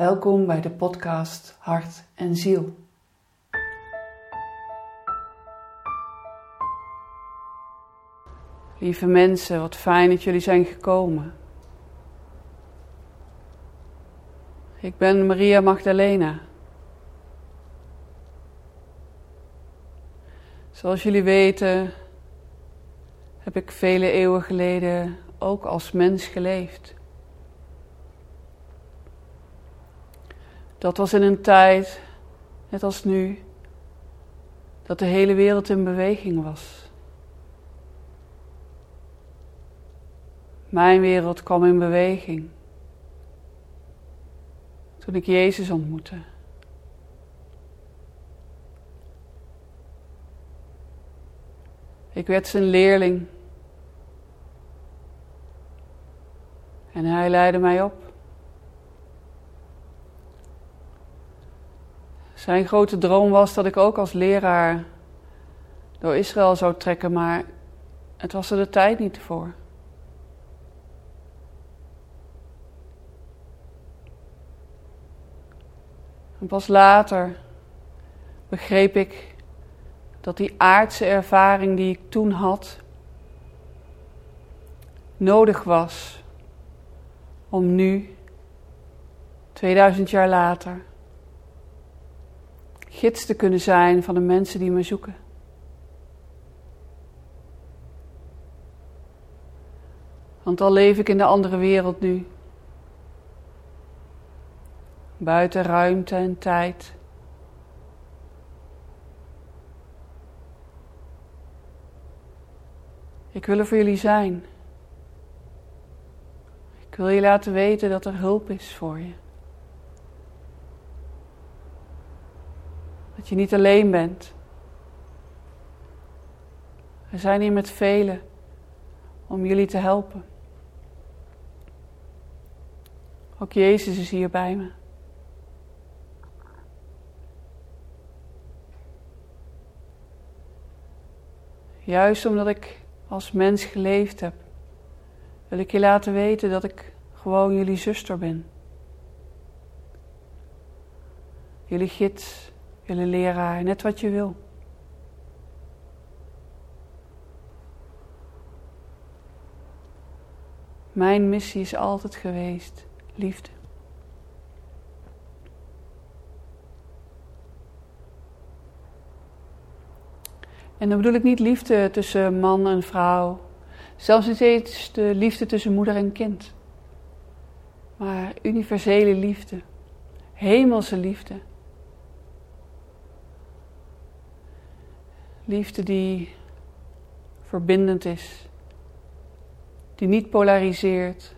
Welkom bij de podcast Hart en Ziel. Lieve mensen, wat fijn dat jullie zijn gekomen. Ik ben Maria Magdalena. Zoals jullie weten heb ik vele eeuwen geleden ook als mens geleefd. Dat was in een tijd, net als nu, dat de hele wereld in beweging was. Mijn wereld kwam in beweging toen ik Jezus ontmoette. Ik werd zijn leerling. En hij leidde mij op. Zijn grote droom was dat ik ook als leraar door Israël zou trekken, maar het was er de tijd niet voor. Pas later begreep ik dat die aardse ervaring die ik toen had nodig was om nu, 2000 jaar later, gids te kunnen zijn van de mensen die me zoeken. Want al leef ik in de andere wereld nu, buiten ruimte en tijd. Ik wil er voor jullie zijn. Ik wil je laten weten dat er hulp is voor je. Je niet alleen bent. We zijn hier met velen om jullie te helpen. Ook Jezus is hier bij me. Juist omdat ik als mens geleefd heb, wil ik je laten weten dat ik gewoon jullie zuster ben. Jullie gids, jullie leraar, net wat je wil. Mijn missie is altijd geweest liefde. En dan bedoel ik niet liefde tussen man en vrouw. Zelfs niet eens de liefde tussen moeder en kind. Maar universele liefde. Hemelse liefde. Liefde die verbindend is. Die niet polariseert.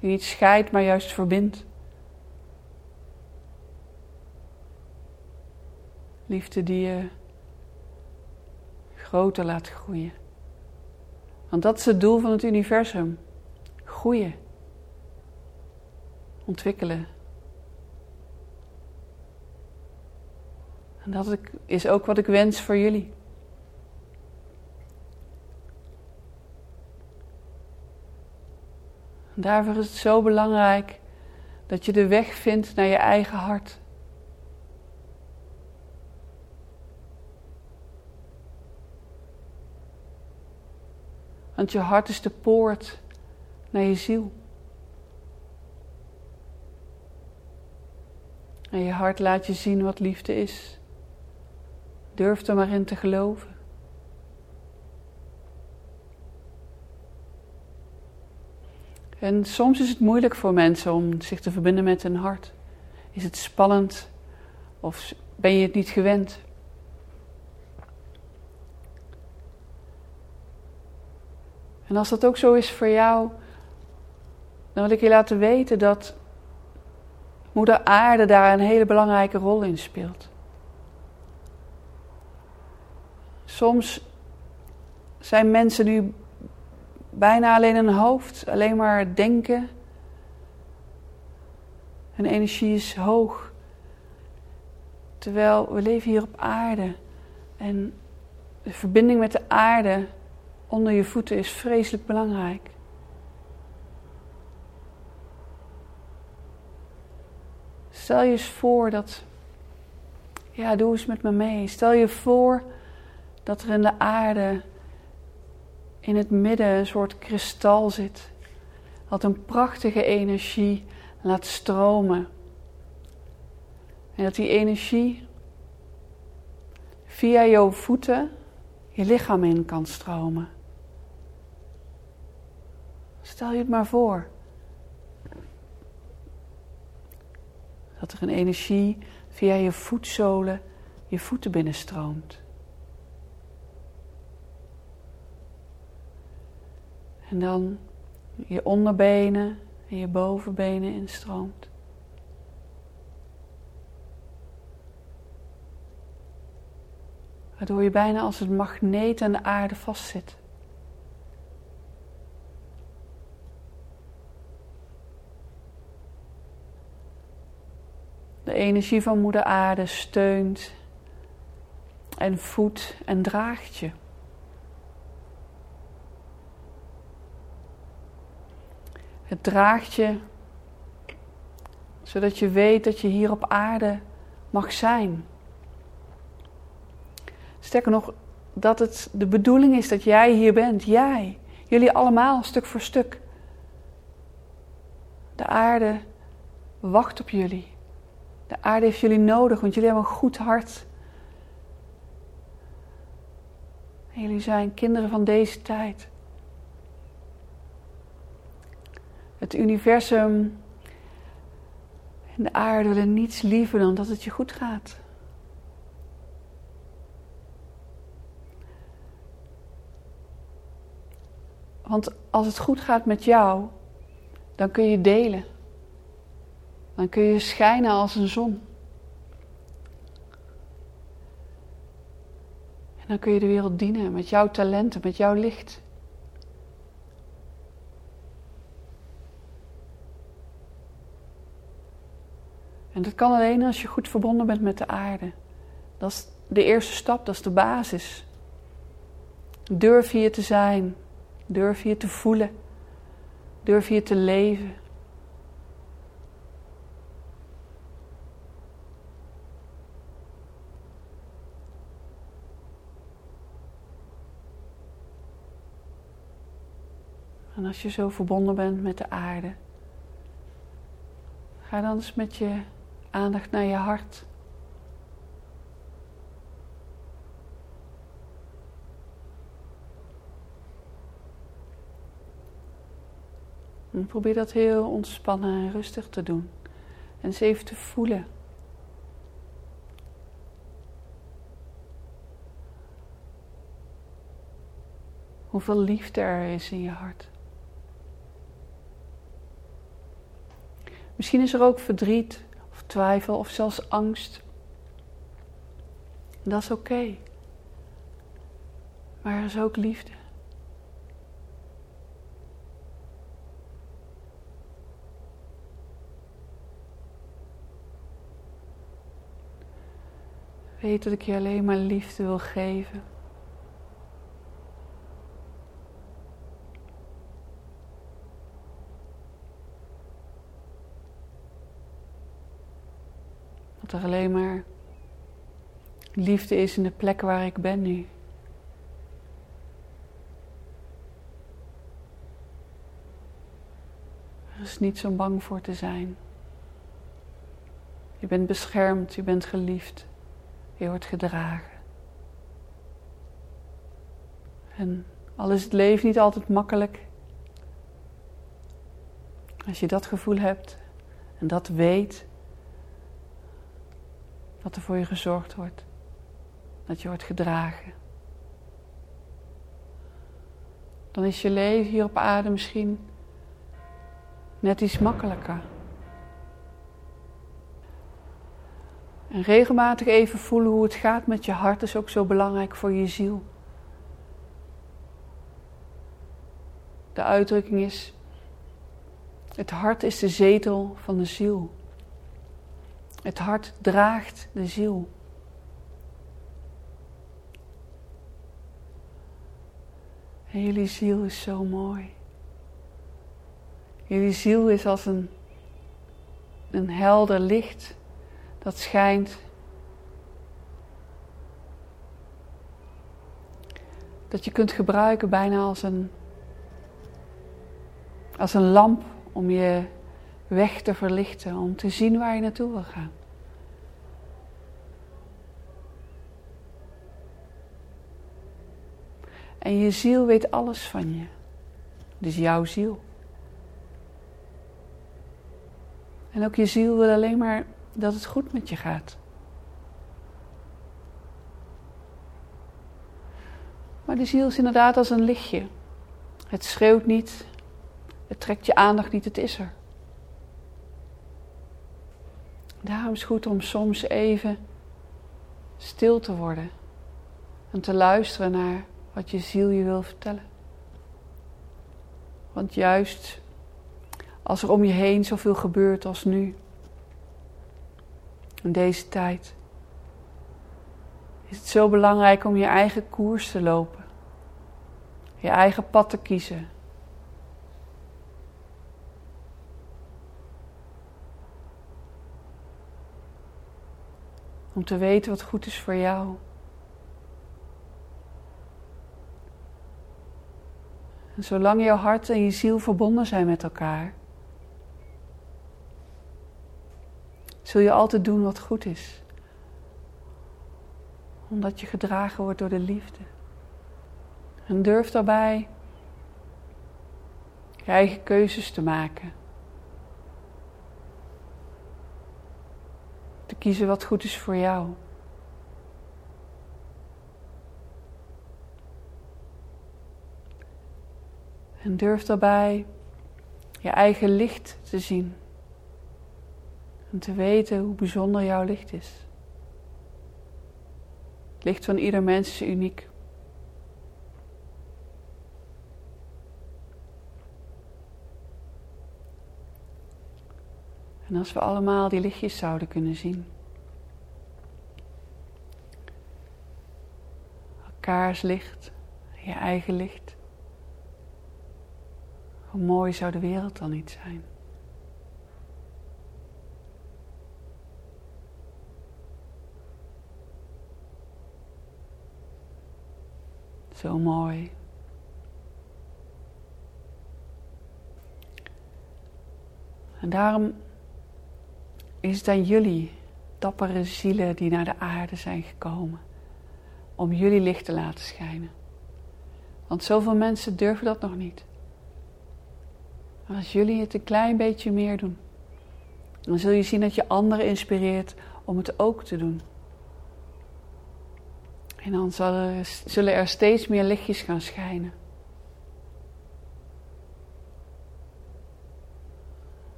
Die niet scheidt, maar juist verbindt. Liefde die je groter laat groeien. Want dat is het doel van het universum: groeien, ontwikkelen. En dat is ook wat ik wens voor jullie. Daarvoor is het zo belangrijk dat je de weg vindt naar je eigen hart. Want je hart is de poort naar je ziel. En je hart laat je zien wat liefde is. Durf er maar in te geloven. En soms is het moeilijk voor mensen om zich te verbinden met hun hart. Is het spannend of ben je het niet gewend? En als dat ook zo is voor jou, dan wil ik je laten weten dat Moeder Aarde daar een hele belangrijke rol in speelt. Soms zijn mensen nu bijna alleen een hoofd, alleen maar denken. Hun energie is hoog. Terwijl we leven hier op aarde en de verbinding met de aarde onder je voeten is vreselijk belangrijk. Stel je eens voor dat. Ja, doe eens met me mee. Stel je voor dat er in de aarde in het midden een soort kristal zit. Dat een prachtige energie laat stromen. En dat die energie via jouw voeten je lichaam in kan stromen. Stel je het maar voor. Dat er een energie via je voetzolen je voeten binnenstroomt. En dan je onderbenen en je bovenbenen instroomt. Waardoor je bijna als het magneet aan de aarde vastzit. De energie van Moeder Aarde steunt en voedt en draagt je. Het draagt je zodat je weet dat je hier op aarde mag zijn. Sterker nog, dat het de bedoeling is dat jij hier bent. Jij. Jullie allemaal, stuk voor stuk. De aarde wacht op jullie. De aarde heeft jullie nodig, want jullie hebben een goed hart. Jullie zijn kinderen van deze tijd. Het universum en de aarde willen niets liever dan dat het je goed gaat. Want als het goed gaat met jou, dan kun je delen. Dan kun je schijnen als een zon. En dan kun je de wereld dienen met jouw talenten, met jouw licht. Dat kan alleen als je goed verbonden bent met de aarde. Dat is de eerste stap, dat is de basis. Durf hier te zijn, durf hier te voelen, durf hier te leven. En als je zo verbonden bent met de aarde, ga dan eens met je aandacht naar je hart. Probeer dat heel ontspannen en rustig te doen. En eens even te voelen. Hoeveel liefde er is in je hart. Misschien is er ook verdriet of twijfel of zelfs angst. Dat is oké. Maar er is ook liefde. Weet dat ik je alleen maar liefde wil geven. Alleen maar liefde is in de plek waar ik ben nu. Er is niet zo bang voor te zijn. Je bent beschermd, je bent geliefd, je wordt gedragen. En al is het leven niet altijd makkelijk, als je dat gevoel hebt en dat weet, dat er voor je gezorgd wordt. Dat je wordt gedragen. Dan is je leven hier op aarde misschien net iets makkelijker. En regelmatig even voelen hoe het gaat met je hart is ook zo belangrijk voor je ziel. De uitdrukking is: het hart is de zetel van de ziel. Het hart draagt de ziel. En jullie ziel is zo mooi. Jullie ziel is als een een helder licht dat schijnt. Dat je kunt gebruiken bijna als een, als een lamp om je weg te verlichten, om te zien waar je naartoe wil gaan. En je ziel weet alles van je. Dus jouw ziel. En ook je ziel wil alleen maar dat het goed met je gaat. Maar de ziel is inderdaad als een lichtje. Het schreeuwt niet, het trekt je aandacht niet, het is er. Daarom is het goed om soms even stil te worden en te luisteren naar wat je ziel je wil vertellen. Want juist als er om je heen zoveel gebeurt als nu, in deze tijd, is het zo belangrijk om je eigen koers te lopen, je eigen pad te kiezen. Om te weten wat goed is voor jou. En zolang jouw hart en je ziel verbonden zijn met elkaar, zul je altijd doen wat goed is. Omdat je gedragen wordt door de liefde. En durf daarbij je eigen keuzes te maken. Kiezen wat goed is voor jou. En durf daarbij je eigen licht te zien. En te weten hoe bijzonder jouw licht is. Het licht van ieder mens is uniek. En als we allemaal die lichtjes zouden kunnen zien. Elkaars licht, je eigen licht. Hoe mooi zou de wereld dan niet zijn? Zo mooi. En daarom is het aan jullie, dappere zielen die naar de aarde zijn gekomen, om jullie licht te laten schijnen. Want zoveel mensen durven dat nog niet. Als jullie het een klein beetje meer doen, dan zul je zien dat je anderen inspireert om het ook te doen. En dan zullen er steeds meer lichtjes gaan schijnen.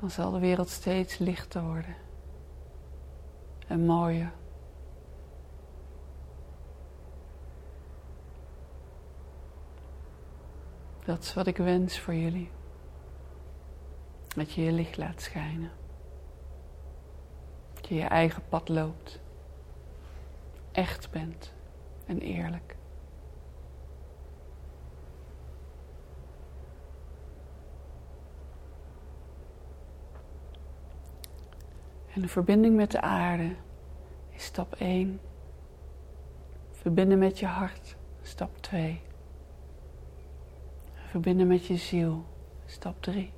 Dan zal de wereld steeds lichter worden en mooier. Dat is wat ik wens voor jullie. Dat je je licht laat schijnen. Dat je je eigen pad loopt. Echt bent en eerlijk. En de verbinding met de aarde is stap 1. Verbinden met je hart, stap 2. Verbinden met je ziel. Stap 3.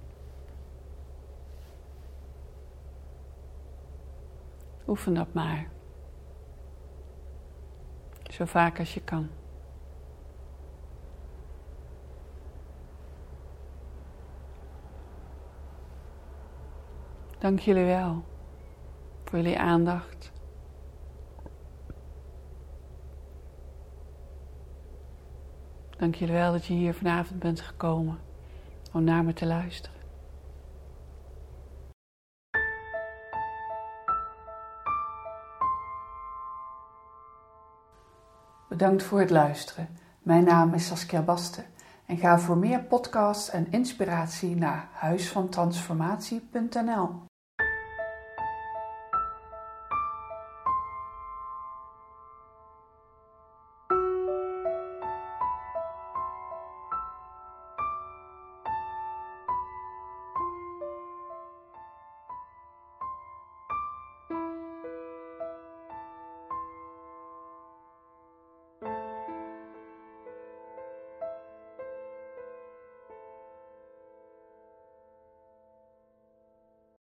Oefen dat maar. Zo vaak als je kan. Dank jullie wel voor jullie aandacht. Dank jullie wel dat je hier vanavond bent gekomen om naar me te luisteren. Bedankt voor het luisteren. Mijn naam is Saskia Basten en ga voor meer podcasts en inspiratie naar huisvantransformatie.nl.